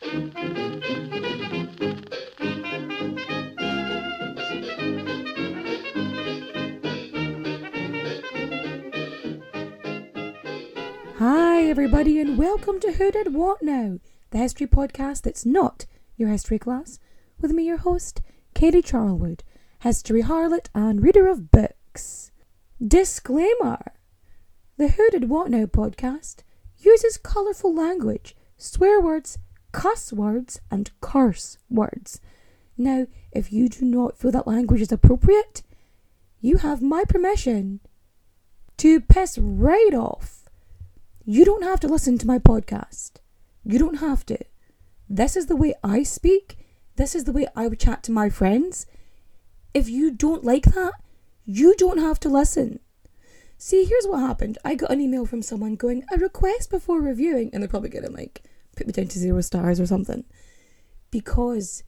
Hi, everybody, and welcome to Who Did What Now, the history podcast that's not your history class, with me, your host, Katie Charlwood, history harlot and reader of books. Disclaimer The Who Did What Now podcast uses colourful language, swear words, cuss words, and curse words. Now, if you do not feel that language is appropriate, you have my permission to piss right off. You don't have to listen to my podcast. You don't have to. This is the way I speak. This is the way I would chat to my friends. If you don't like that, you don't have to listen. See, here's what happened. I got an email from someone going, a request before reviewing, and they're probably gonna like put me down to zero stars or something. Because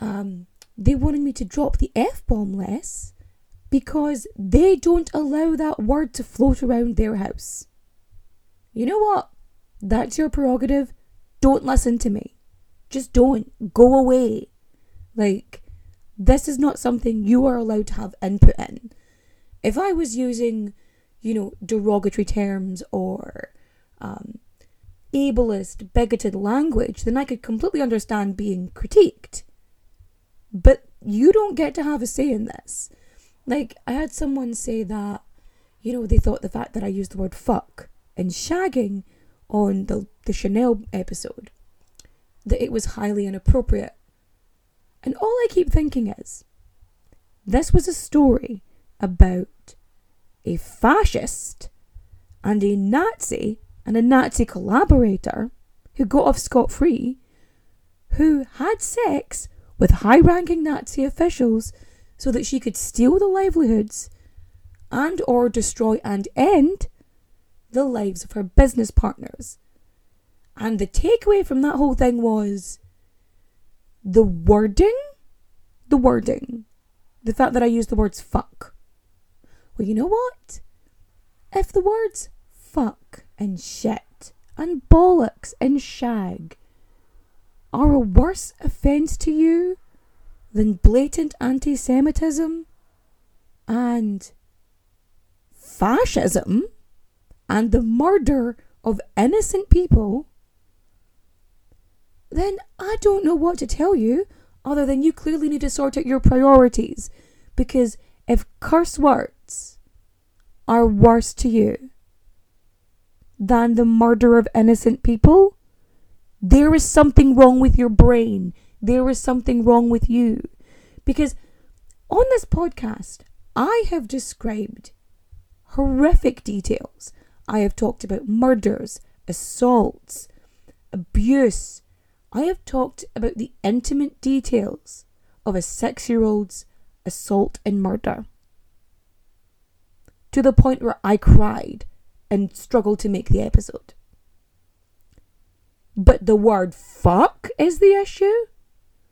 um they wanted me to drop the F bomb less because they don't allow that word to float around their house. You know what? That's your prerogative. Don't listen to me. Just don't. Go away. Like, this is not something you are allowed to have input in. If I was using, you know, derogatory terms or um, ableist, bigoted language, then I could completely understand being critiqued. But you don't get to have a say in this. Like, I had someone say that, you know, they thought the fact that I used the word fuck and shagging on the, the Chanel episode, that it was highly inappropriate. And all I keep thinking is, this was a story about a fascist and a Nazi and a Nazi collaborator who got off scot free, who had sex with high ranking Nazi officials so that she could steal the livelihoods and or destroy and end the lives of her business partners. And the takeaway from that whole thing was the wording, the wording, the fact that I used the words fuck. Well, you know what? If the words fuck and shit and bollocks and shag are a worse offence to you than blatant anti Semitism and fascism and the murder of innocent people, then I don't know what to tell you other than you clearly need to sort out your priorities. Because if curse words are worse to you than the murder of innocent people, there is something wrong with your brain. There is something wrong with you. Because on this podcast, I have described horrific details I have talked about murders, assaults, abuse. I have talked about the intimate details of a six year old's assault and murder. To the point where I cried and struggled to make the episode. But the word fuck is the issue?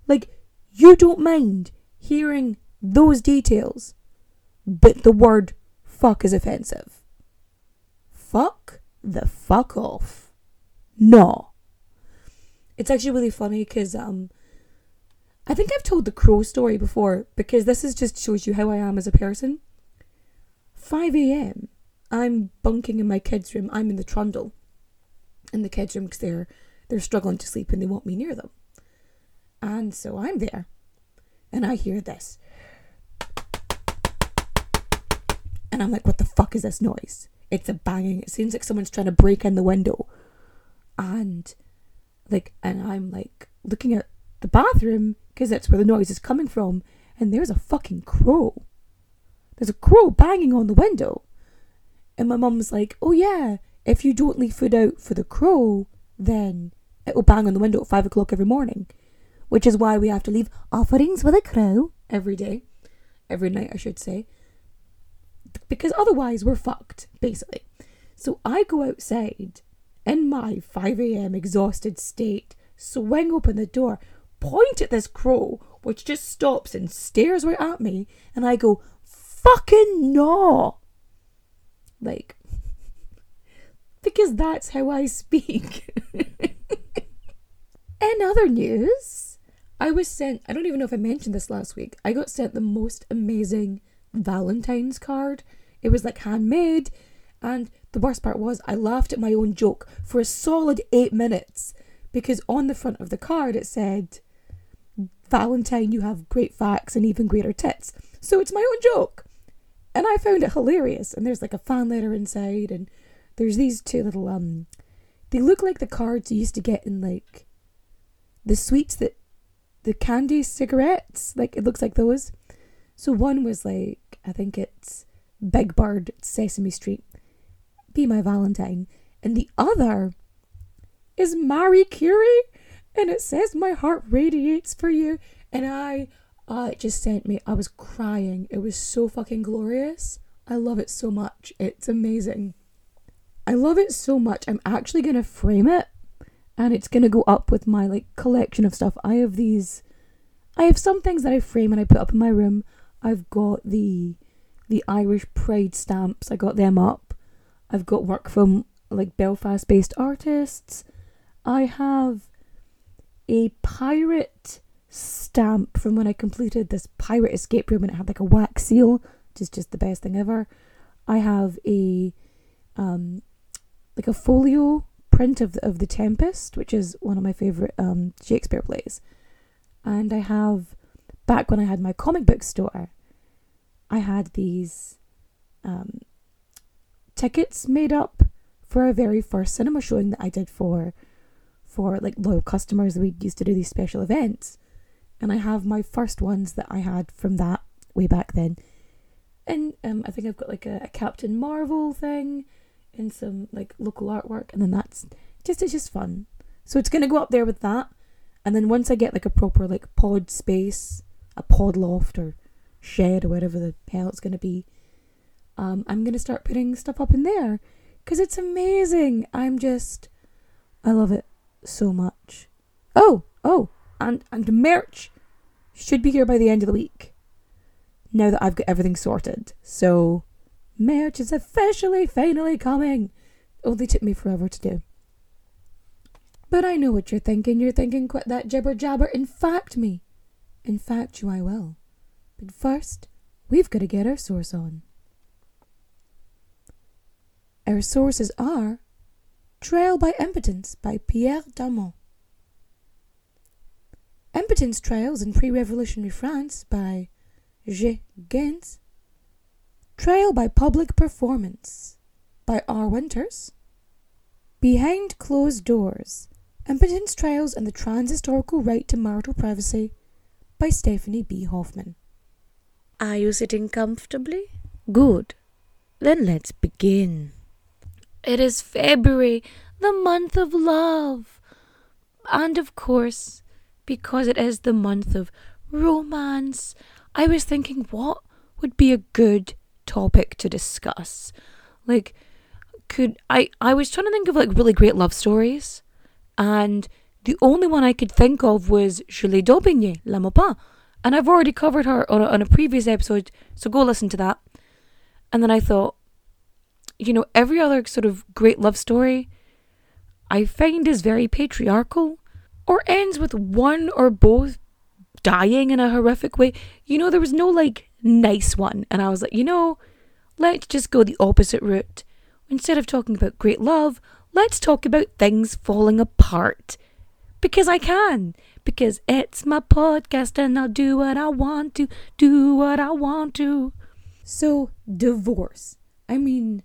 Like, you don't mind hearing those details, but the word fuck is offensive fuck the fuck off. No. It's actually really funny because um, I think I've told the crow story before because this is just shows you how I am as a person. 5 a.m. I'm bunking in my kids' room. I'm in the trundle in the kids' room because they're they're struggling to sleep and they want me near them. And so I'm there and I hear this. And I'm like, what the fuck is this noise? It's a banging. It seems like someone's trying to break in the window. And like, and I'm like looking at the bathroom because that's where the noise is coming from. And there's a fucking crow. There's a crow banging on the window. And my mum's like, oh yeah, if you don't leave food out for the crow, then it will bang on the window at five o'clock every morning. Which is why we have to leave offerings with a crow every day. Every night, I should say. Because otherwise, we're fucked, basically. So I go outside in my 5 a.m. exhausted state, swing open the door, point at this crow, which just stops and stares right at me, and I go, fucking no! Like, because that's how I speak. In other news, I was sent, I don't even know if I mentioned this last week, I got sent the most amazing Valentine's card. It was like handmade, and the worst part was I laughed at my own joke for a solid eight minutes because on the front of the card it said, Valentine, you have great facts and even greater tits. So it's my own joke. And I found it hilarious. And there's like a fan letter inside, and there's these two little um they look like the cards you used to get in like the sweets that the candy cigarettes, like it looks like those. So one was like I think it's Big Bird Sesame Street. Be my Valentine. And the other is Marie Curie and it says my heart radiates for you and I uh, it just sent me I was crying. It was so fucking glorious. I love it so much. It's amazing. I love it so much. I'm actually going to frame it and it's going to go up with my like collection of stuff. I have these I have some things that I frame and I put up in my room. I've got the the Irish Pride stamps. I got them up. I've got work from like Belfast based artists. I have a pirate stamp from when I completed this pirate escape room and it had like a wax seal, which is just the best thing ever. I have a um like a folio print of the, of the Tempest, which is one of my favorite um Shakespeare plays. And I have back when I had my comic book store, I had these um tickets made up for our very first cinema showing that I did for for like loyal customers. We used to do these special events, and I have my first ones that I had from that way back then. And um, I think I've got like a, a Captain Marvel thing and some like local artwork, and then that's just it's just fun. So it's gonna go up there with that, and then once I get like a proper like pod space, a pod loft or shed or whatever the hell it's gonna be, um, I'm gonna start putting stuff up in there because it's amazing. I'm just, I love it so much. Oh, oh, and and merch should be here by the end of the week. Now that I've got everything sorted, so merch is officially finally coming. Only took me forever to do. But I know what you're thinking. You're thinking, quit that jibber jabber. In fact, me. In fact, you I will. But first, we've got to get our source on. Our sources are Trail by Impotence by Pierre Darmon. Impotence Trials in Pre-Revolutionary France by G. Gens. Trail by Public Performance by R. Winters. Behind Closed Doors Impotence Trials and the Transhistorical Right to Marital Privacy by Stephanie B. Hoffman. Are you sitting comfortably? Good. Then let's begin. It is February, the month of love. And of course, because it is the month of romance, I was thinking what would be a good topic to discuss. Like, could I? I was trying to think of like really great love stories, and the only one I could think of was Julie Daubigny, La Maupin. And I've already covered her on a, on a previous episode, so go listen to that. And then I thought, you know, every other sort of great love story I find is very patriarchal or ends with one or both dying in a horrific way. You know, there was no like nice one. And I was like, you know, let's just go the opposite route. Instead of talking about great love, let's talk about things falling apart. Because I can. Because it's my podcast and I'll do what I want to, do what I want to. So, divorce. I mean,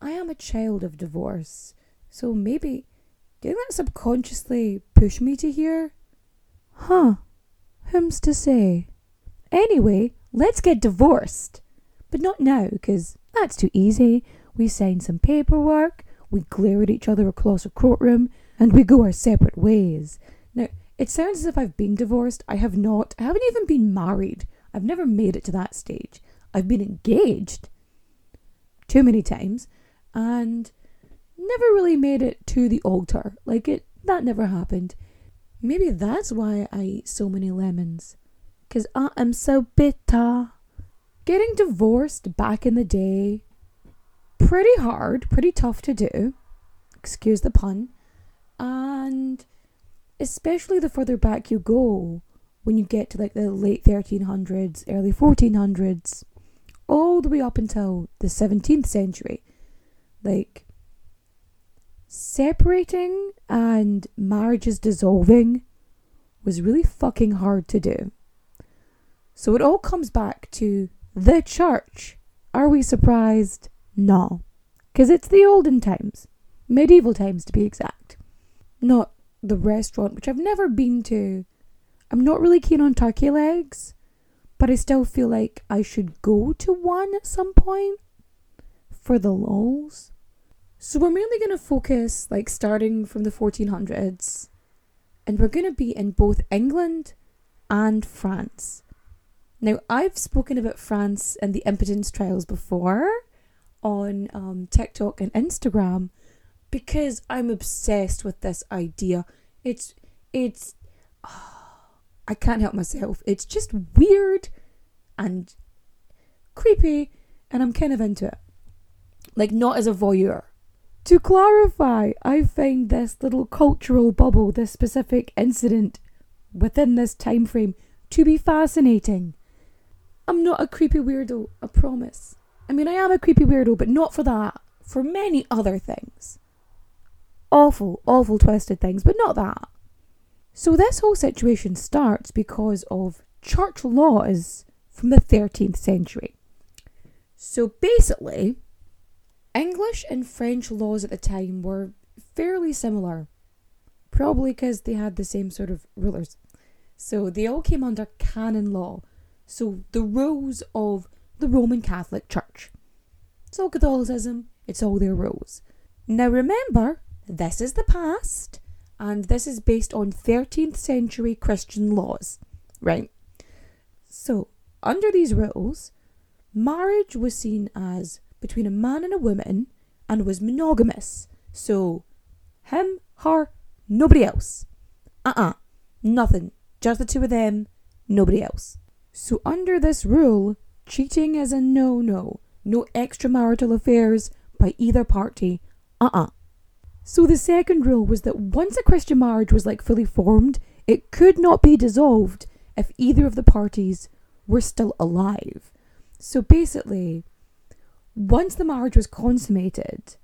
I am a child of divorce. So maybe didn't that subconsciously push me to here? Huh. Whom's to say? Anyway, let's get divorced. But not now, because that's too easy. We sign some paperwork, we glare at each other across a courtroom, and we go our separate ways. Now, it sounds as if I've been divorced. I have not. I haven't even been married. I've never made it to that stage. I've been engaged too many times and never really made it to the altar. Like it that never happened. Maybe that's why I eat so many lemons. Cause I am so bitter. Getting divorced back in the day, pretty hard, pretty tough to do. Excuse the pun. And especially the further back you go, when you get to like the late 1300s, early 1400s, all the way up until the 17th century. Like, separating and marriages dissolving was really fucking hard to do. So it all comes back to the church. Are we surprised? No. Because it's the olden times, medieval times to be exact. Not the restaurant, which I've never been to. I'm not really keen on turkey legs, but I still feel like I should go to one at some point for the lols. So we're mainly going to focus, like, starting from the 1400s, and we're going to be in both England and France. Now, I've spoken about France and the impotence trials before on um, TikTok and Instagram because I'm obsessed with this idea. It's, it's, oh, I can't help myself. It's just weird and creepy, and I'm kind of into it. Like, not as a voyeur. To clarify, I find this little cultural bubble, this specific incident within this time frame, to be fascinating. I'm not a creepy weirdo, I promise. I mean, I am a creepy weirdo, but not for that. For many other things. Awful, awful twisted things, but not that. So, this whole situation starts because of church laws from the 13th century. So, basically, English and French laws at the time were fairly similar, probably because they had the same sort of rulers. So, they all came under canon law, so the rules of the Roman Catholic Church. It's all Catholicism, it's all their rules. Now remember, this is the past, and this is based on 13th century Christian laws, right? So, under these rules, marriage was seen as between a man and a woman and was monogamous. So, him, her, nobody else. Uh uh-uh, uh, nothing. Just the two of them, nobody else. So, under this rule, cheating is a no no. No extramarital affairs by either party. Uh uh-uh. uh so the second rule was that once a Christian marriage was like fully formed, it could not be dissolved if either of the parties were still alive. So basically, once the marriage was consummated,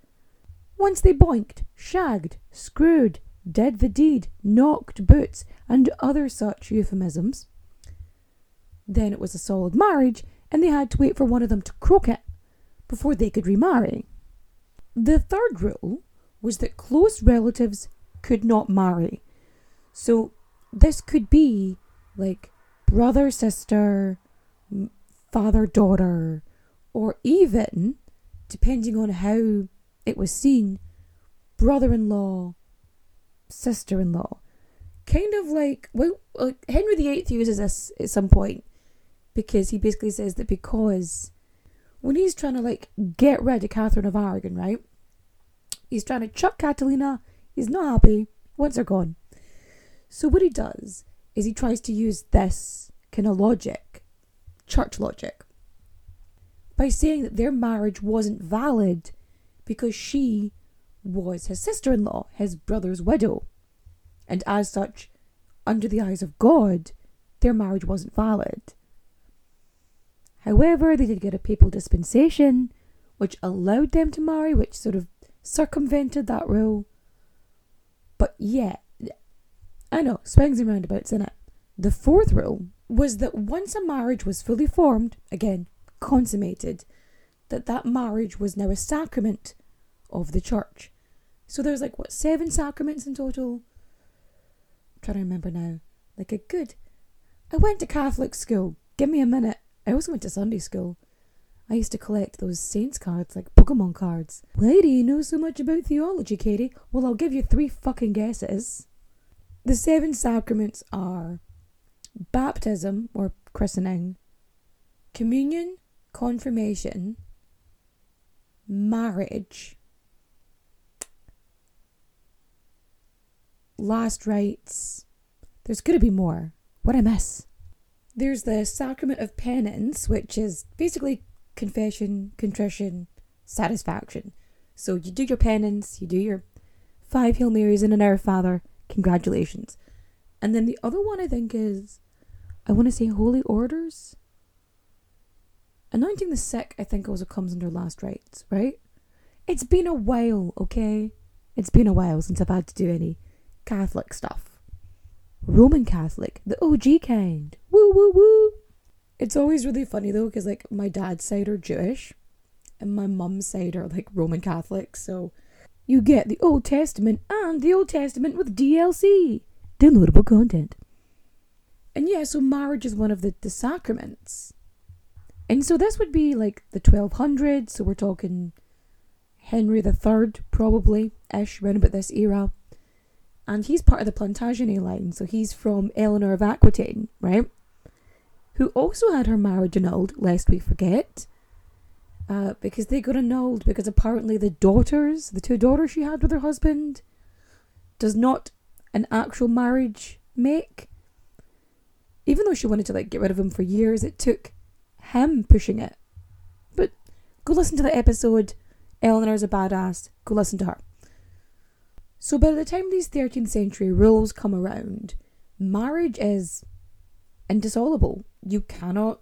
once they boinked, shagged, screwed, did the deed, knocked boots, and other such euphemisms, then it was a solid marriage and they had to wait for one of them to croak it before they could remarry. The third rule was that close relatives could not marry. So this could be like brother, sister, father, daughter, or even, depending on how it was seen, brother in law, sister in law. Kind of like, well, like Henry VIII uses this at some point because he basically says that because when he's trying to like get rid of Catherine of Aragon, right? He's trying to chuck Catalina. He's not happy. Once they're gone. So what he does is he tries to use this kind of logic, church logic, by saying that their marriage wasn't valid because she was his sister in law, his brother's widow. And as such, under the eyes of God, their marriage wasn't valid. However, they did get a papal dispensation which allowed them to marry, which sort of circumvented that rule. But yeah, I know, swings and roundabouts in it. The fourth rule was that once a marriage was fully formed, again, consummated, that that marriage was now a sacrament of the church. So there's like, what, seven sacraments in total? I'm trying to remember now. Like a good. I went to Catholic school. Give me a minute. I also went to Sunday school. I used to collect those saints cards, like Pokemon cards. Lady, you know so much about theology, Katie. Well, I'll give you three fucking guesses. The seven sacraments are baptism or christening, communion, confirmation, marriage, last rites. There's going to be more. What I miss? There's the sacrament of penance, which is basically confession, contrition, satisfaction. So you do your penance, you do your five Hail Marys and an Our Father. Congratulations. And then the other one I think is, I want to say holy orders. Anointing the sick, I think also comes under last rites, right? It's been a while, okay? It's been a while since I've had to do any Catholic stuff. Roman Catholic, the OG kind. Woo woo woo. It's always really funny though, because like my dad's side are Jewish and my mum's side are like Roman Catholic, so you get the Old Testament and the Old Testament with DLC. Downloadable content. And yeah, so marriage is one of the, the sacraments. And so this would be like the 1200s, so we're talking Henry III, probably ish, around about this era. And he's part of the Plantagenet line, so he's from Eleanor of Aquitaine, right? Who also had her marriage annulled, lest we forget. Uh, because they got annulled because apparently the daughters, the two daughters she had with her husband, does not an actual marriage make. Even though she wanted to like get rid of him for years, it took him pushing it. But go listen to the episode. Eleanor's a badass. Go listen to her. So by the time these 13th century rules come around, marriage is indissoluble. You cannot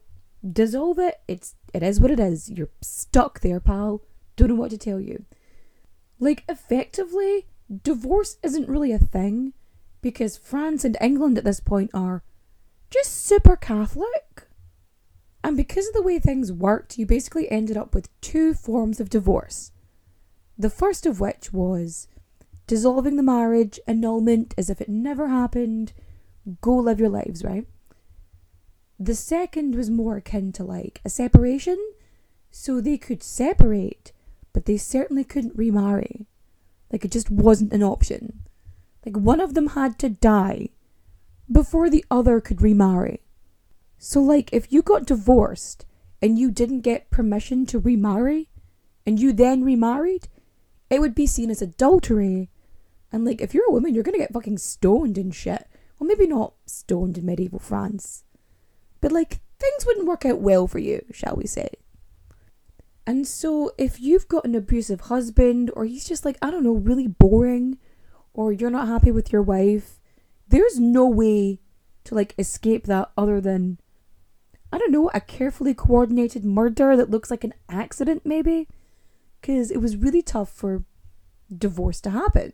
dissolve it. It's it is what it is. You're stuck there, pal. Don't know what to tell you. Like effectively, divorce isn't really a thing because France and England at this point are just super Catholic. And because of the way things worked, you basically ended up with two forms of divorce. The first of which was dissolving the marriage, annulment as if it never happened, go live your lives, right? The second was more akin to like a separation, so they could separate, but they certainly couldn't remarry. Like it just wasn't an option. Like one of them had to die before the other could remarry. So, like, if you got divorced and you didn't get permission to remarry, and you then remarried, it would be seen as adultery. And, like, if you're a woman, you're gonna get fucking stoned and shit. Well, maybe not stoned in medieval France, but, like, things wouldn't work out well for you, shall we say. And so, if you've got an abusive husband, or he's just like, I don't know, really boring, or you're not happy with your wife, there's no way to like escape that other than I don't know, a carefully coordinated murder that looks like an accident maybe because it was really tough for divorce to happen.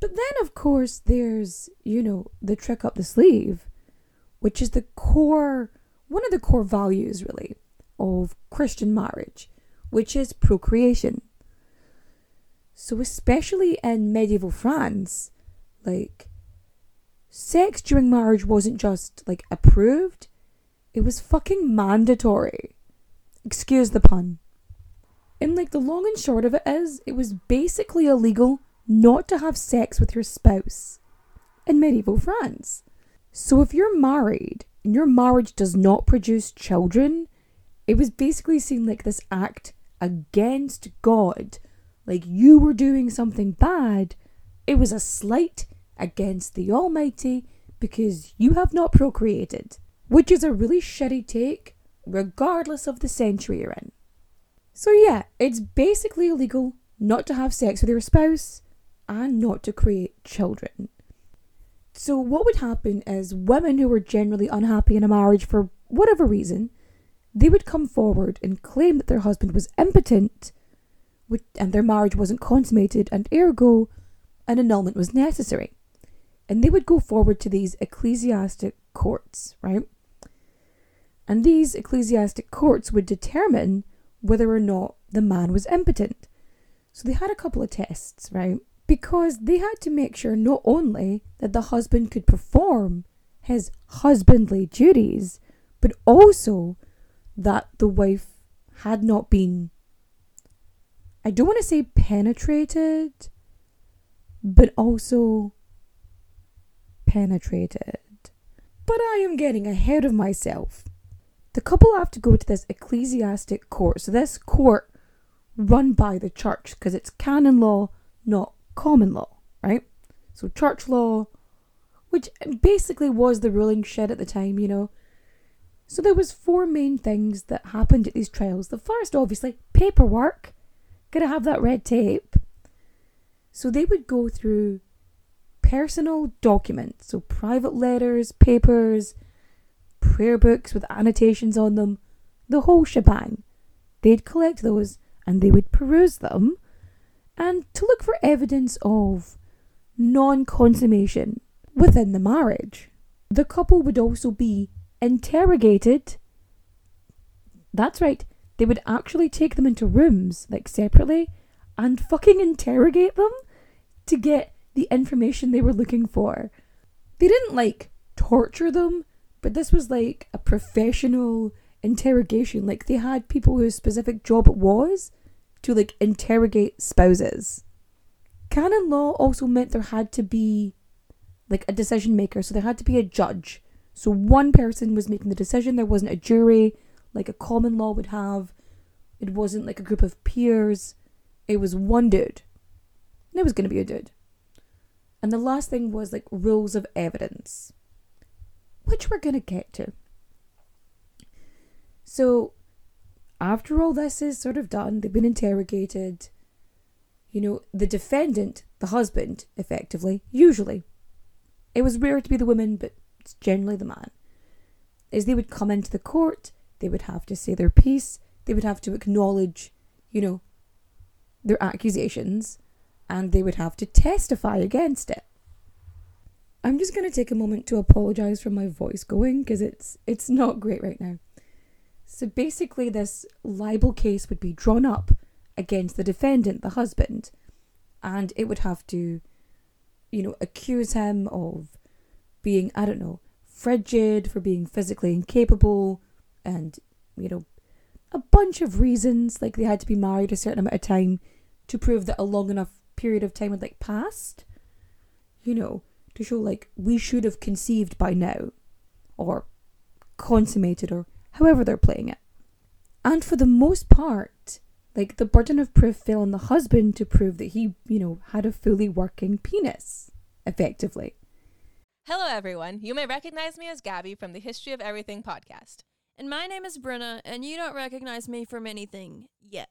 But then of course there's, you know, the trick up the sleeve, which is the core one of the core values really of Christian marriage, which is procreation. So, especially in medieval France, like, sex during marriage wasn't just, like, approved, it was fucking mandatory. Excuse the pun. And, like, the long and short of it is, it was basically illegal not to have sex with your spouse in medieval France. So, if you're married and your marriage does not produce children, it was basically seen like this act against God like you were doing something bad, it was a slight against the Almighty because you have not procreated, which is a really shitty take, regardless of the century you're in. So, yeah, it's basically illegal not to have sex with your spouse and not to create children. So, what would happen is women who were generally unhappy in a marriage for whatever reason, they would come forward and claim that their husband was impotent which, and their marriage wasn't consummated, and ergo, an annulment was necessary. And they would go forward to these ecclesiastic courts, right? And these ecclesiastic courts would determine whether or not the man was impotent. So they had a couple of tests, right? Because they had to make sure not only that the husband could perform his husbandly duties, but also that the wife had not been, I don't want to say penetrated, but also penetrated. But I am getting ahead of myself. The couple have to go to this ecclesiastic court. So, this court run by the church because it's canon law, not common law, right? So, church law, which basically was the ruling shit at the time, you know. So there was four main things that happened at these trials. The first, obviously, paperwork. Gotta have that red tape. So they would go through personal documents, so private letters, papers, prayer books with annotations on them, the whole shebang. They'd collect those and they would peruse them and to look for evidence of non consummation within the marriage. The couple would also be interrogated. That's right, they would actually take them into rooms, like separately, and fucking interrogate them to get the information they were looking for. They didn't like torture them, but this was like a professional interrogation. Like they had people whose specific job it was to like interrogate spouses. Canon law also meant there had to be like a decision maker, so there had to be a judge. So one person was making the decision, there wasn't a jury like a common law would have. It wasn't like a group of peers. It was one dude. And it was going to be a dude. And the last thing was like rules of evidence, which we're going to get to. So, after all this is sort of done, they've been interrogated. You know, the defendant, the husband, effectively, usually, it was rare to be the woman, but it's generally the man, is they would come into the court, they would have to say their piece, they would have to acknowledge, you know, their accusations, and they would have to testify against it. I'm just going to take a moment to apologize for my voice going because it's it's not great right now. So basically this libel case would be drawn up against the defendant, the husband, and it would have to you know accuse him of being I don't know, frigid, for being physically incapable and you know a bunch of reasons like they had to be married a certain amount of time to prove that a long enough period of time had like passed. You know, to show like we should have conceived by now or consummated or however they're playing it. And for the most part, like the burden of proof fell on the husband to prove that he, you know, had a fully working penis, effectively. Hello, everyone. You may recognize me as Gabby from the History of Everything podcast. And my name is Brenna, and you don't recognize me from anything yet.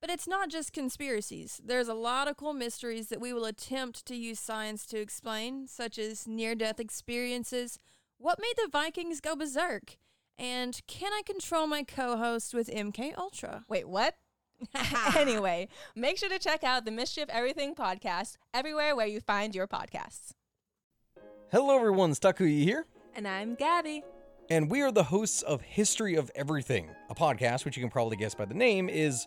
But it's not just conspiracies. There's a lot of cool mysteries that we will attempt to use science to explain, such as near death experiences, what made the Vikings go berserk, and can I control my co host with MK Ultra? Wait, what? anyway, make sure to check out the Mystery of Everything podcast everywhere where you find your podcasts. Hello, everyone. Stakuyi here. And I'm Gabby. And we are the hosts of History of Everything, a podcast which you can probably guess by the name is,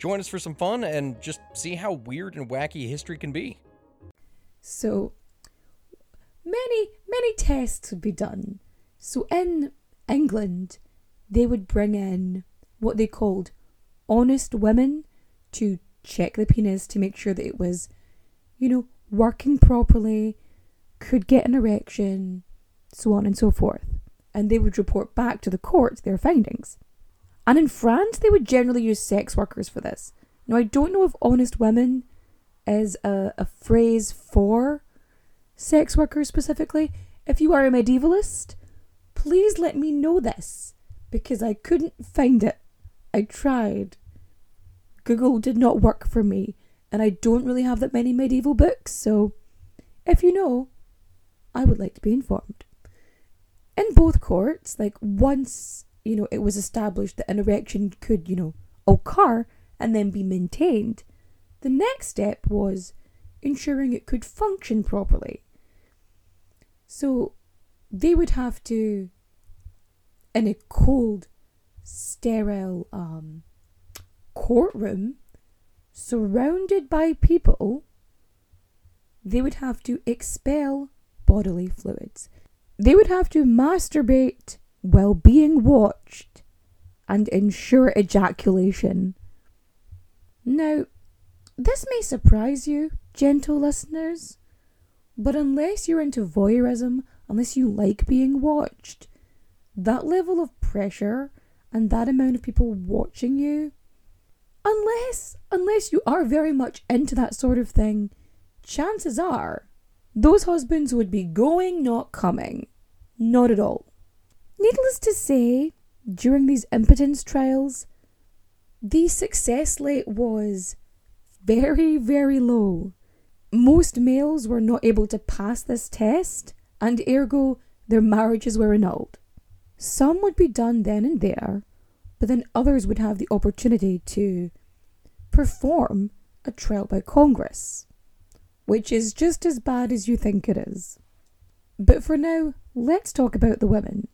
Join us for some fun and just see how weird and wacky history can be. So many, many tests would be done. So in England, they would bring in what they called honest women to check the penis to make sure that it was, you know, working properly, could get an erection, so on and so forth. And they would report back to the court their findings. And in France, they would generally use sex workers for this. Now, I don't know if honest women is a, a phrase for sex workers specifically. If you are a medievalist, please let me know this because I couldn't find it. I tried. Google did not work for me, and I don't really have that many medieval books, so if you know, I would like to be informed. In both courts, like once, you know, it was established that an erection could, you know, occur and then be maintained, the next step was ensuring it could function properly. So they would have to, in a cold, sterile um, courtroom, surrounded by people, they would have to expel bodily fluids. They would have to masturbate while being watched and ensure ejaculation. Now, this may surprise you, gentle listeners, but unless you're into voyeurism, unless you like being watched, that level of pressure and that amount of people watching you, unless unless you are very much into that sort of thing, chances are those husbands would be going not coming. Not at all. Needless to say, during these impotence trials, the success rate was very, very low. Most males were not able to pass this test, and ergo, their marriages were annulled. Some would be done then and there, but then others would have the opportunity to perform a trial by Congress, which is just as bad as you think it is. But for now, let's talk about the women.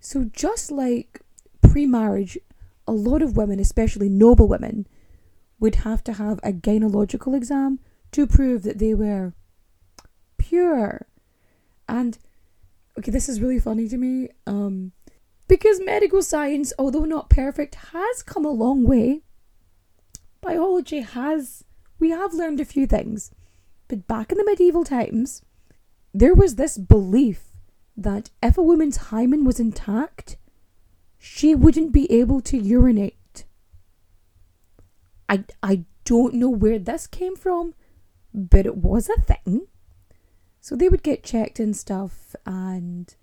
So, just like pre marriage, a lot of women, especially noble women, would have to have a gynecological exam to prove that they were pure. And okay, this is really funny to me. Um, because medical science, although not perfect, has come a long way. Biology has, we have learned a few things. But back in the medieval times, there was this belief that if a woman's hymen was intact, she wouldn't be able to urinate. I, I don't know where this came from, but it was a thing. So they would get checked and stuff, and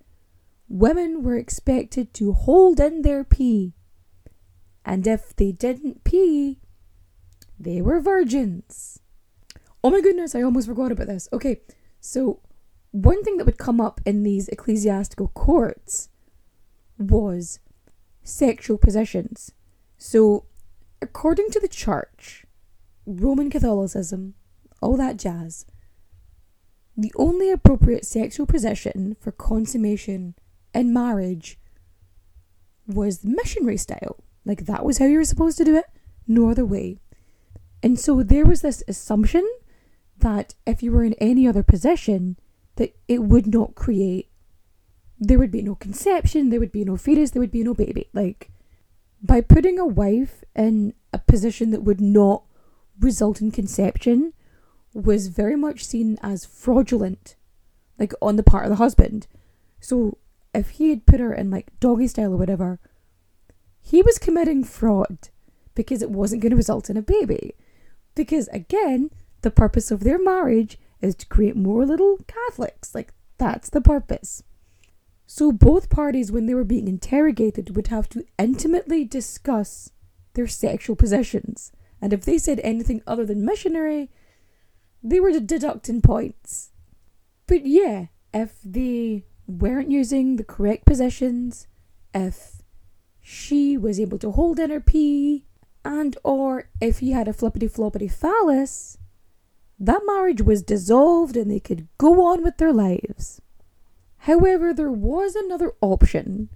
women were expected to hold in their pee. And if they didn't pee, they were virgins. Oh my goodness, I almost forgot about this. Okay, so one thing that would come up in these ecclesiastical courts was sexual positions. So according to the church, Roman Catholicism, all that jazz, the only appropriate sexual position for consummation in marriage was the missionary style. Like that was how you were supposed to do it, no other way. And so there was this assumption that if you were in any other position, that it would not create there would be no conception, there would be no fetus, there would be no baby. Like by putting a wife in a position that would not result in conception was very much seen as fraudulent, like on the part of the husband. So if he had put her in like doggy style or whatever, he was committing fraud because it wasn't going to result in a baby. Because again, the purpose of their marriage is to create more little Catholics. Like, that's the purpose. So both parties, when they were being interrogated, would have to intimately discuss their sexual possessions. And if they said anything other than missionary, they were deducting points. But yeah, if they weren't using the correct positions, if she was able to hold in her pee, and or if he had a flippity floppity phallus, that marriage was dissolved and they could go on with their lives. However, there was another option.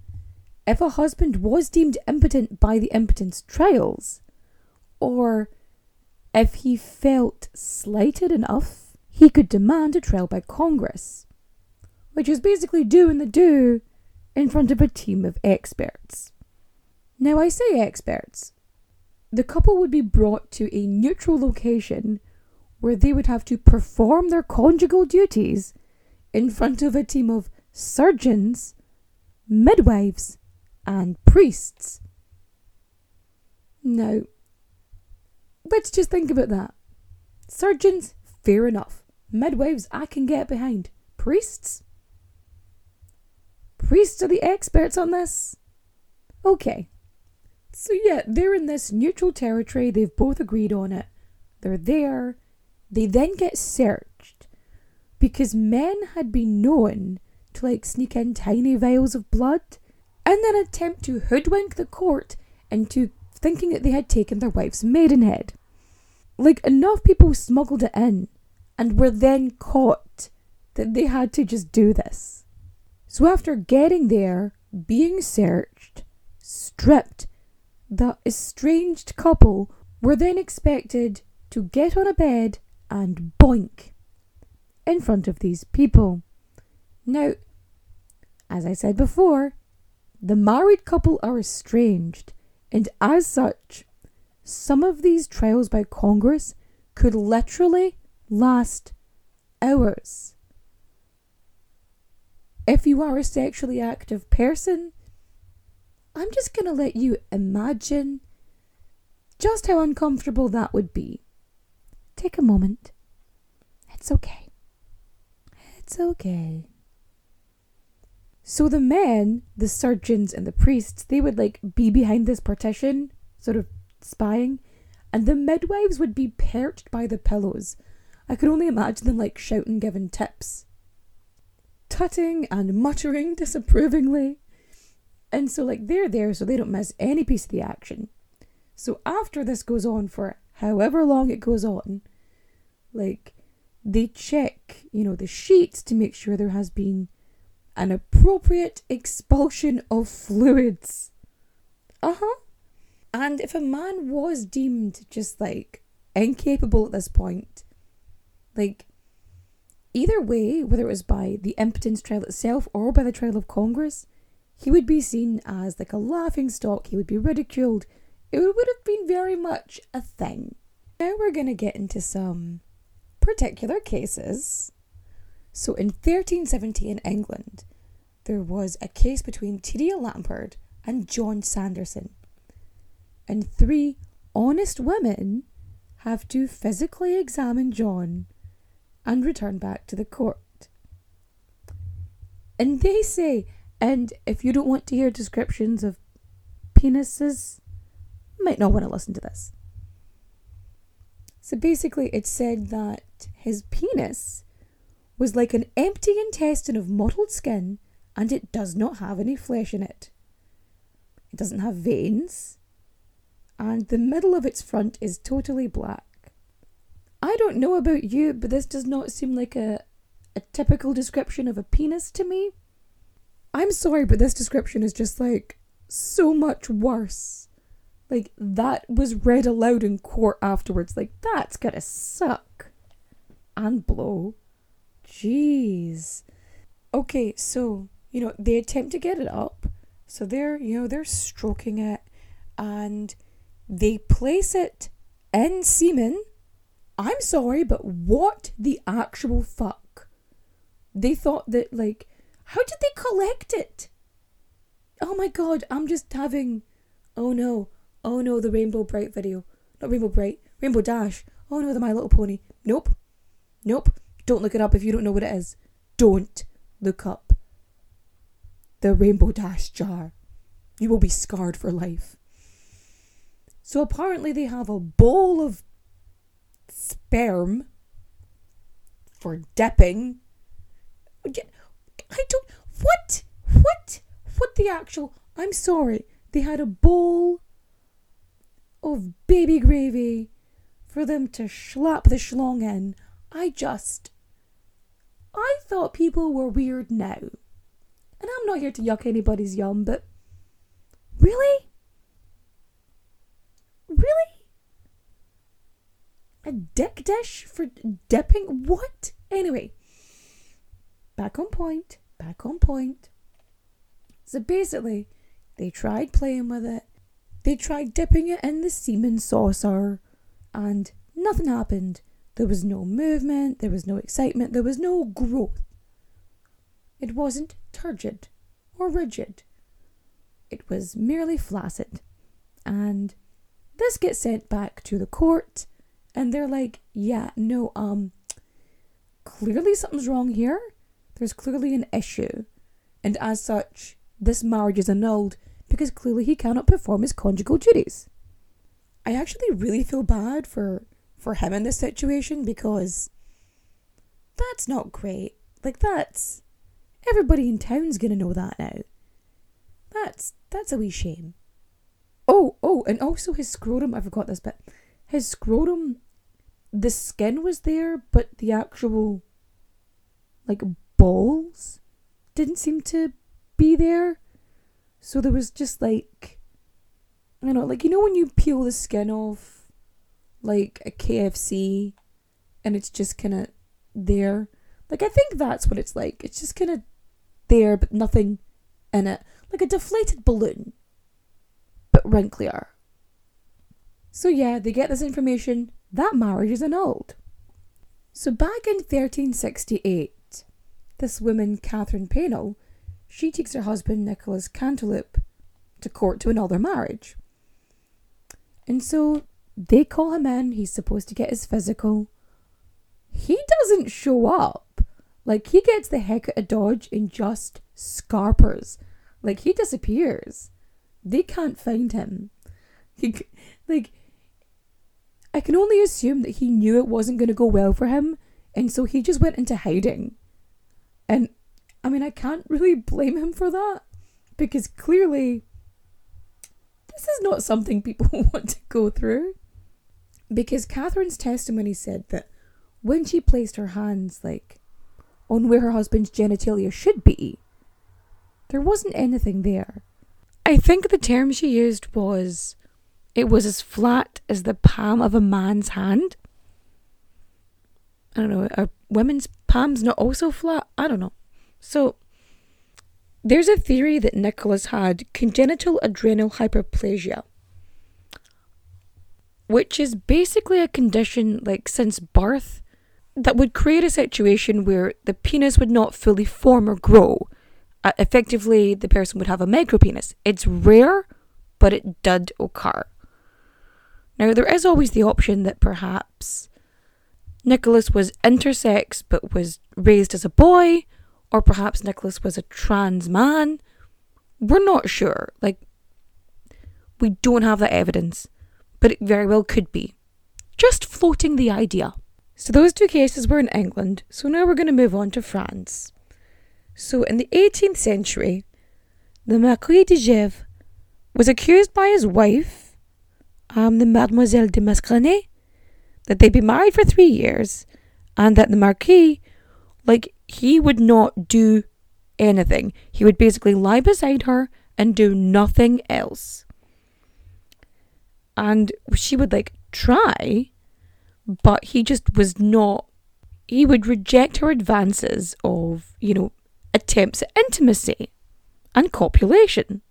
If a husband was deemed impotent by the impotence trials, or if he felt slighted enough, he could demand a trial by Congress, which is basically doing the do in front of a team of experts. Now, I say experts. The couple would be brought to a neutral location where they would have to perform their conjugal duties in front of a team of surgeons, midwives, and priests. Now, let's just think about that. Surgeons, fair enough. Midwives, I can get behind. Priests? Priests are the experts on this. Okay. So, yeah, they're in this neutral territory. They've both agreed on it. They're there. They then get searched because men had been known to like sneak in tiny vials of blood and then attempt to hoodwink the court into thinking that they had taken their wife's maidenhead. Like enough people smuggled it in and were then caught that they had to just do this. So after getting there, being searched, stripped, the estranged couple were then expected to get on a bed and boink in front of these people. Now, as I said before, the married couple are estranged, and as such, some of these trials by Congress could literally last hours. If you are a sexually active person, I'm just going to let you imagine just how uncomfortable that would be. Take a moment. It's okay. It's okay. So the men, the surgeons and the priests, they would like be behind this partition, sort of spying, and the midwives would be perched by the pillows. I could only imagine them like shouting, giving tips, tutting and muttering disapprovingly. And so, like, they're there so they don't miss any piece of the action. So, after this goes on for however long it goes on, like, they check, you know, the sheets to make sure there has been an appropriate expulsion of fluids. Uh huh. And if a man was deemed just like incapable at this point, like either way, whether it was by the impotence trial itself or by the trial of Congress, he would be seen as like a laughing stock, he would be ridiculed. It would have been very much a thing. Now we're going to get into some particular cases. So in 1370 in England, there was a case between T.D. Lampard and John Sanderson. And three honest women have to physically examine John and return back to the court. And they say, and if you don't want to hear descriptions of penises, you might not want to listen to this. So basically, it said that his penis was like an empty intestine of mottled skin and it does not have any flesh in it. It doesn't have veins, and the middle of its front is totally black. I don't know about you, but this does not seem like a, a typical description of a penis to me. I'm sorry, but this description is just like so much worse. Like, that was read aloud in court afterwards. Like, that's gonna suck. And blow. Jeez. Okay, so you know, they attempt to get it up. So they're, you know, they're stroking it and they place it in semen. I'm sorry, but what the actual fuck? They thought that, like, how did they collect it? Oh my god, I'm just having. Oh no, oh no, the Rainbow Brite video. Not Rainbow Brite, Rainbow Dash. Oh no, the My Little Pony. Nope. Nope. Don't look it up if you don't know what it is. Don't look up the Rainbow Dash jar. You will be scarred for life. So apparently, they have a bowl of sperm for dipping. I don't. What? What? What the actual. I'm sorry. They had a bowl of baby gravy for them to slap the schlong in. I just. I thought people were weird now. And I'm not here to yuck anybody's yum, but really? Really? A dick dish for dipping? What? Anyway, back on point, back on point. So basically, they tried playing with it, they tried dipping it in the semen saucer, and nothing happened. There was no movement, there was no excitement, there was no growth. It wasn't turgid or rigid. It was merely flaccid. And this gets sent back to the court, and they're like, yeah, no, um, clearly something's wrong here. There's clearly an issue. And as such, this marriage is annulled because clearly he cannot perform his conjugal duties. I actually really feel bad for for him in this situation because that's not great. Like that's everybody in town's gonna know that now. That's that's a wee shame. Oh, oh, and also his scrotum, I forgot this bit. His scrotum the skin was there, but the actual like balls didn't seem to be there. So there was just like don't know, like you know when you peel the skin off like a KFC and it's just kind of there. Like I think that's what it's like. It's just kind of there but nothing in it, like a deflated balloon but wrinklier. So yeah, they get this information that marriage is annulled. So back in 1368, this woman, Catherine Paynell, she takes her husband, Nicholas Cantilupe, to court to annul their marriage. And so they call him in, he's supposed to get his physical. He doesn't show up. Like, he gets the heck out of Dodge in just scarpers. Like, he disappears. They can't find him. He, like, I can only assume that he knew it wasn't going to go well for him, and so he just went into hiding. And I mean, I can't really blame him for that because clearly this is not something people want to go through. Because Catherine's testimony said that when she placed her hands, like, on where her husband's genitalia should be, there wasn't anything there. I think the term she used was it was as flat as the palm of a man's hand. I don't know, are women's palms not also flat? I don't know. So, there's a theory that Nicholas had congenital adrenal hyperplasia, which is basically a condition like since birth that would create a situation where the penis would not fully form or grow. Uh, effectively, the person would have a micropenis. It's rare, but it did occur. Now, there is always the option that perhaps Nicholas was intersex but was raised as a boy, or perhaps Nicholas was a trans man. We're not sure. Like, we don't have that evidence, but it very well could be. Just floating the idea. So, those two cases were in England, so now we're going to move on to France. So, in the 18th century, the Marquis de Gesvres was accused by his wife um, the Mademoiselle de Mascarenhas that they'd be married for three years and that the Marquis, like, he would not do anything. He would basically lie beside her and do nothing else. And she would, like, try, but he just was not. He would reject her advances of, you know, attempts at intimacy and copulation.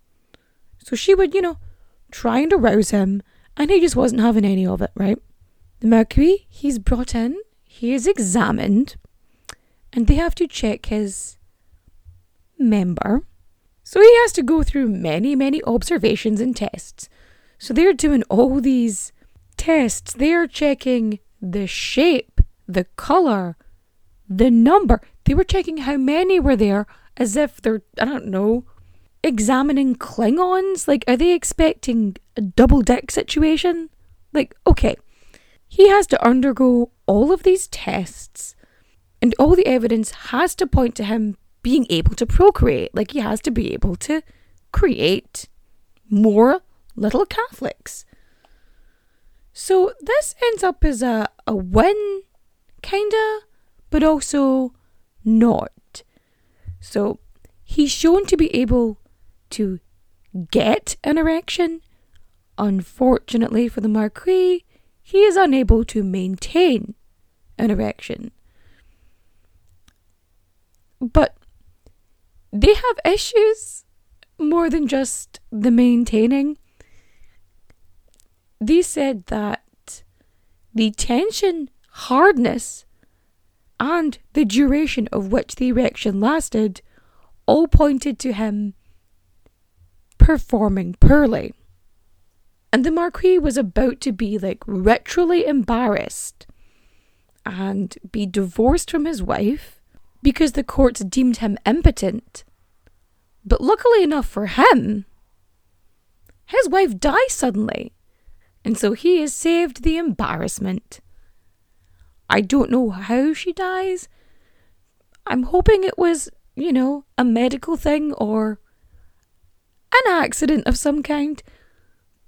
So she would, you know, try and arouse him and he just wasn't having any of it, right? The Marquis, he's brought in, he is examined, and they have to check his member. So he has to go through many, many observations and tests. So they're doing all these tests. They're checking the shape, the colour, the number. They were checking how many were there as if they're, I don't know, examining Klingons? Like, are they expecting a double deck situation? Like, okay, he has to undergo all of these tests, and all the evidence has to point to him being able to procreate. Like, he has to be able to create more little Catholics. So, this ends up as a, a win, kinda, but also not. So, he's shown to be able to get an erection. Unfortunately for the Marquis, he is unable to maintain an erection. But they have issues. more than just the maintaining. They said that the tension, hardness, and the duration of which the erection lasted all pointed to him performing poorly. And the Marquis was about to be like ritually embarrassed and be divorced from his wife because the courts deemed him impotent. But luckily enough for him, his wife dies suddenly, and so he is saved the embarrassment. I don't know how she dies. I'm hoping it was, you know, a medical thing or an accident of some kind.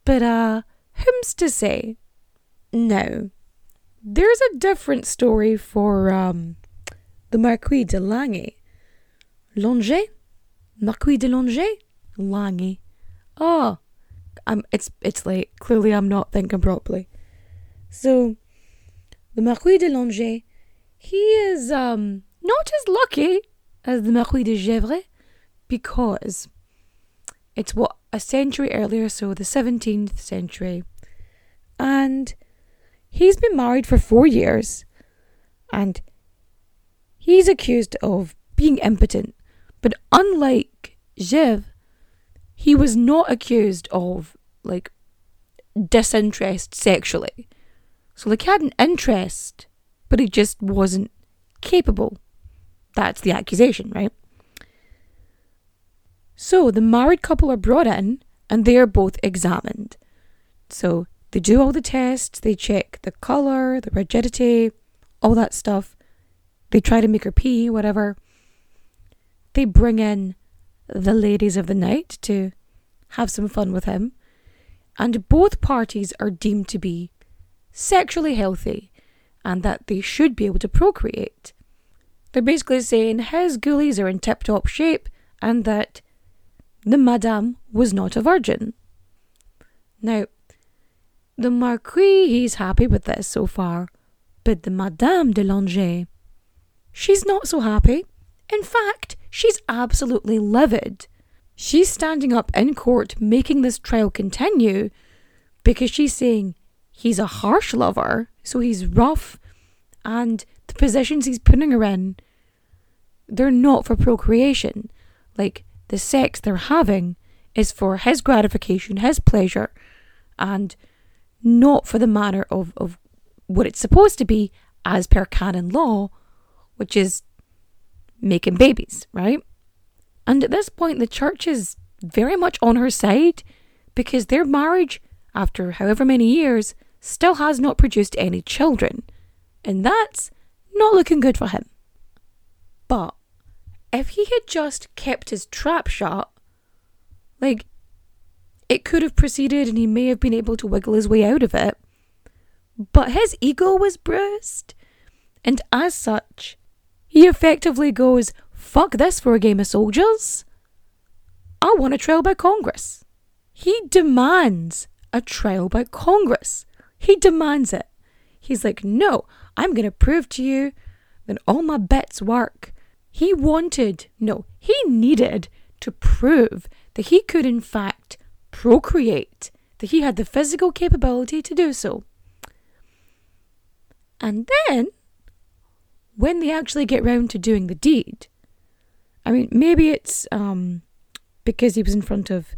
But, uh, whom's to say? No. There's a different story for, um, the Marquis de Lange. Lange? Marquis de Lange? Lange. Oh, I'm, it's, it's late. Clearly, I'm not thinking properly. So, the Marquis de Lange, he is, um, not as lucky as the Marquis de Gesvres because it's what a century earlier, so the 17th century. And he's been married for four years and he's accused of being impotent. But unlike Gesvres, he was not accused of like disinterest sexually. So like he had an interest, but he just wasn't capable. That's the accusation, right? So the married couple are brought in and they are both examined. So they do all the tests, they check the colour, the rigidity, all that stuff. They try to make her pee, whatever. They bring in the ladies of the night to have some fun with him. And both parties are deemed to be sexually healthy and that they should be able to procreate. They're basically saying his ghoulies are in tip top shape and that the Madame was not a virgin. Now, the Marquis, he's happy with this so far, but the Madame de Lange, she's not so happy. In fact, she's absolutely livid. She's standing up in court making this trial continue because she's saying he's a harsh lover, so he's rough, and the positions he's putting her in, they're not for procreation. Like, the sex they're having is for his gratification, his pleasure, and not for the manner of, of what it's supposed to be as per canon law, which is making babies, right? And at this point, the church is very much on her side because their marriage, after however many years, still has not produced any children. And that's not looking good for him. But if he had just kept his trap shut, like, it could have proceeded and he may have been able to wiggle his way out of it. But his ego was bruised, and as such, he effectively goes, fuck this for a game of soldiers. I want a trial by Congress. He demands a trial by Congress. He demands it. He's like, no, I'm going to prove to you that all my bets work. He wanted, no, he needed to prove that he could, in fact, procreate, that he had the physical capability to do so. And then, when they actually get round to doing the deed, I mean, maybe it's um, because he was in front of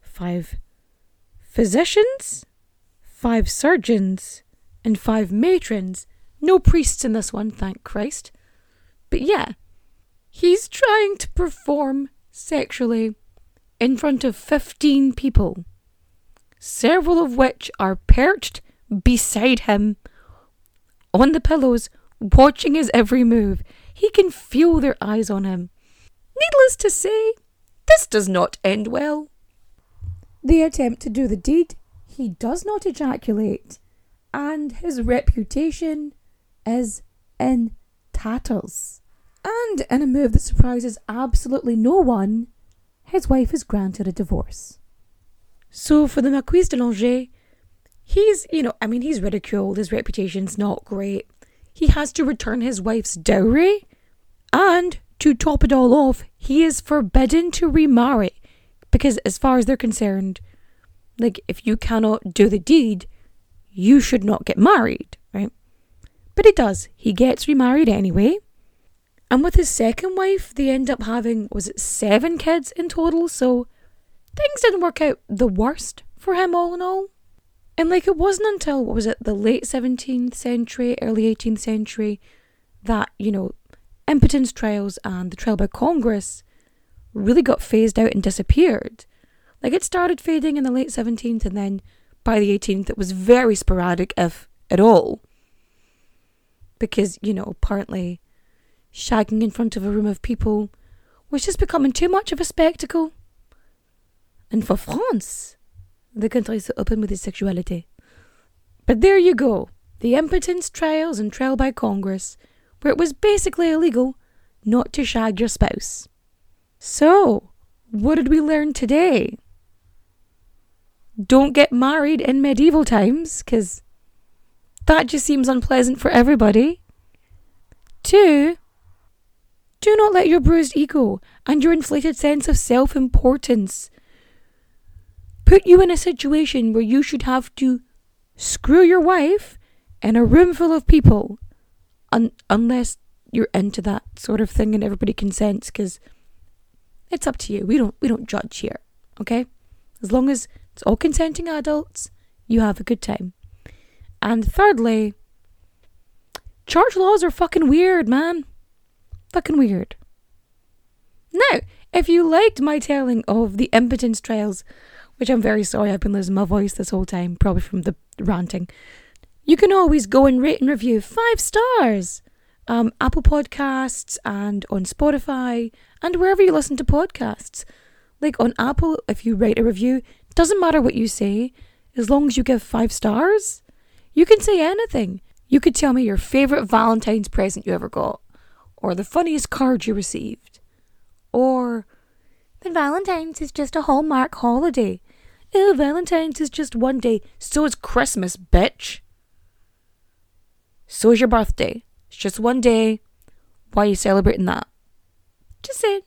five physicians, five surgeons, and five matrons. No priests in this one, thank Christ. But yeah, He's trying to perform sexually in front of 15 people, several of which are perched beside him on the pillows, watching his every move. He can feel their eyes on him. Needless to say, this does not end well. They attempt to do the deed. He does not ejaculate, and his reputation is in tatters. And in a move that surprises absolutely no one, his wife is granted a divorce. So for the Marquis de Langeais, he's, you know, I mean, he's ridiculed, his reputation's not great. He has to return his wife's dowry, and to top it all off, he is forbidden to remarry. Because as far as they're concerned, like if you cannot do the deed, you should not get married, right? But he does. He gets remarried anyway. And with his second wife, they end up having, was it seven kids in total? So things didn't work out the worst for him all in all. And like it wasn't until, what was it, the late 17th century, early 18th century, that, you know, impotence trials and the trial by Congress really got phased out and disappeared. Like it started fading in the late 17th and then by the 18th it was very sporadic, if at all. Because, you know, apparently shagging in front of a room of people was just becoming too much of a spectacle. And for France, the country is so open with its sexuality. But there you go, the impotence trials and trial by Congress, where it was basically illegal not to shag your spouse. So, what did we learn today? Don't get married in medieval times, because that just seems unpleasant for everybody. Two, do not let your bruised ego and your inflated sense of self importance put you in a situation where you should have to screw your wife in a room full of people un- unless you're into that sort of thing and everybody consents because it's up to you. We don't we don't judge here okay? As long as it's all consenting adults you have a good time. And thirdly church laws are fucking weird man. Fucking weird. Now if you liked my telling of the impotence trials which I'm very sorry I've been losing my voice this whole time, probably from the ranting. You can always go and rate and review five stars. Um, Apple Podcasts and on Spotify and wherever you listen to podcasts. Like on Apple, if you write a review, doesn't matter what you say, as long as you give five stars. You can say anything. You could tell me your favourite Valentine's present you ever got, or the funniest card you received, or that Valentine's is just a Hallmark holiday. Oh, Valentine's is just one day. So is Christmas, bitch. So is your birthday. It's just one day. Why are you celebrating that? Just saying.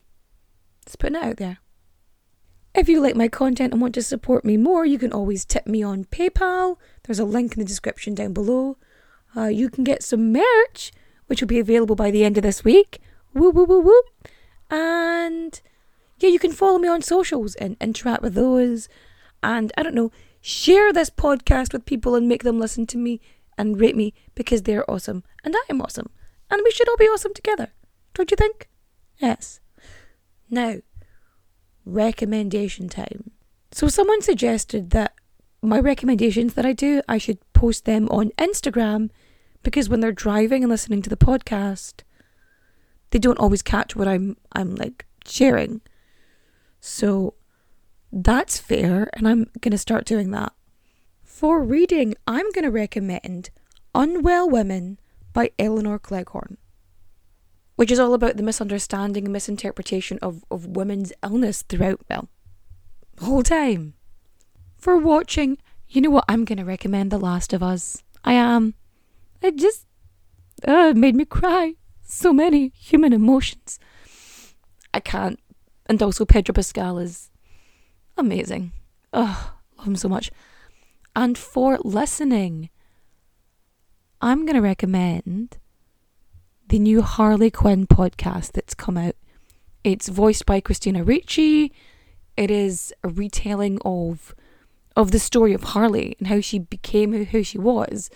Just putting it out there. If you like my content and want to support me more, you can always tip me on PayPal. There's a link in the description down below. Uh, you can get some merch, which will be available by the end of this week. Woo, woo, woo, woo. And yeah, you can follow me on socials and interact with those and I don't know, share this podcast with people and make them listen to me and rate me because they're awesome and I am awesome. And we should all be awesome together. Don't you think? Yes. Now, recommendation time. So someone suggested that my recommendations that I do, I should post them on Instagram because when they're driving and listening to the podcast, they don't always catch what I'm I'm like sharing. So that's fair, and I'm going to start doing that. For reading, I'm going to recommend Unwell Women by Elinor Cleghorn, which is all about the misunderstanding and misinterpretation of, of women's illness throughout, well, the whole time. For watching, you know what? I'm going to recommend The Last of Us. I am. It just uh, made me cry. So many human emotions. I can't. And also, Pedro Pascal is amazing. Oh, love him so much. And for listening, I'm going to recommend the new Harley Quinn podcast that's come out. It's voiced by Christina Ricci. It is a retelling of of the story of Harley and how she became who she was.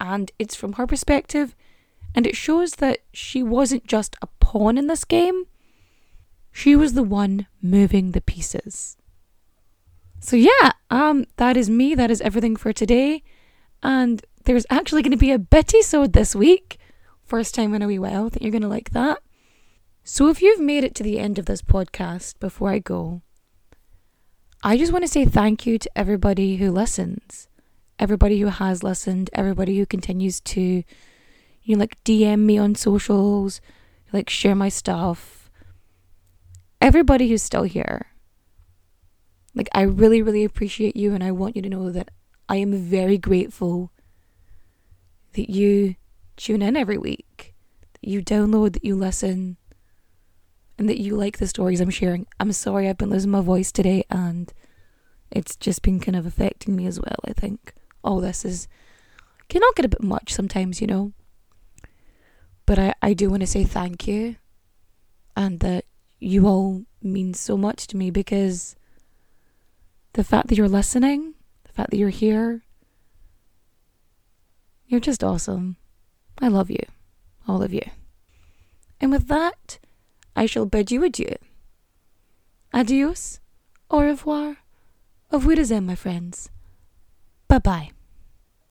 And it's from her perspective. And it shows that she wasn't just a pawn in this game, she was the one moving the pieces. So yeah, um, that is me. That is everything for today. And there's actually going to be a bitty sode this week. First time in a wee while. I think you're going to like that. So if you've made it to the end of this podcast before I go, I just want to say thank you to everybody who listens, everybody who has listened, everybody who continues to, you know, like DM me on socials, like share my stuff. Everybody who's still here. Like, I really, really appreciate you, and I want you to know that I am very grateful that you tune in every week, that you download, that you listen. and that you like the stories I'm sharing. I'm sorry I've been losing my voice today and it's just been kind of affecting me as well, I think. All this is cannot get a bit much sometimes, you know. But I, I do want to say thank you and that you all mean so much to me because the fact that you're listening, the fact that you're here, you're just awesome. I love you, all of you. And with that, I shall bid you adieu. Adios, au revoir, auf Wiedersehen, my friends. Bye bye.